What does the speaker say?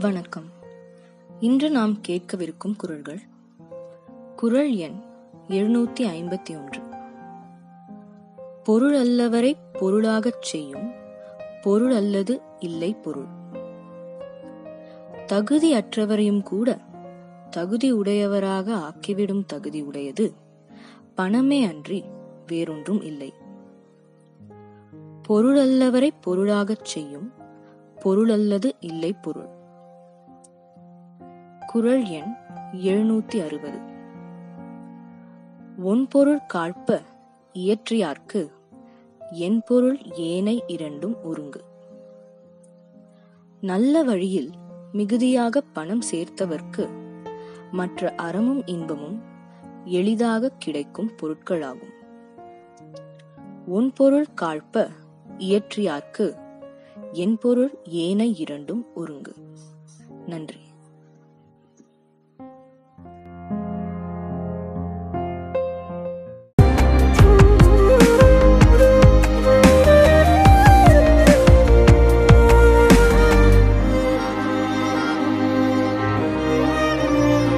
வணக்கம். இன்று நாம் கேட்கவிருக்கும் குரல்கள் குரல் எண் எழுநூத்தி ஐம்பத்தி ஒன்று. பொருள் அல்லவரை பொருளாகச் செய்யும் பொருள் அல்லது இல்லை பொருள். தகுதி அற்றவரையும் கூட தகுதி உடையவராக ஆக்கிவிடும் தகுதி உடையது பணமே அன்றி வேறொன்றும் இல்லை. பொருள் அல்லவரை பொருளாகச் செய்யும் பொருள் அல்லது இல்லை பொருள். குரல் எண் எழுநூத்தி அறுபது. ஒன்பொருள் காழ்ப்ப இயற்றியார்க்கு என் பொருள் ஏனை இரண்டும் ஒருங்கு நல்ல வழியில் மிகுதியாக பணம் சேர்த்தவர்க்கு மற்ற அறமும் இன்பமும் எளிதாக கிடைக்கும் பொருட்களாகும். ஒன்பொருள் காழ்ப்ப இயற்றியார்க்கு என் பொருள் ஏனை இரண்டும் ஒருங்கு நன்றி.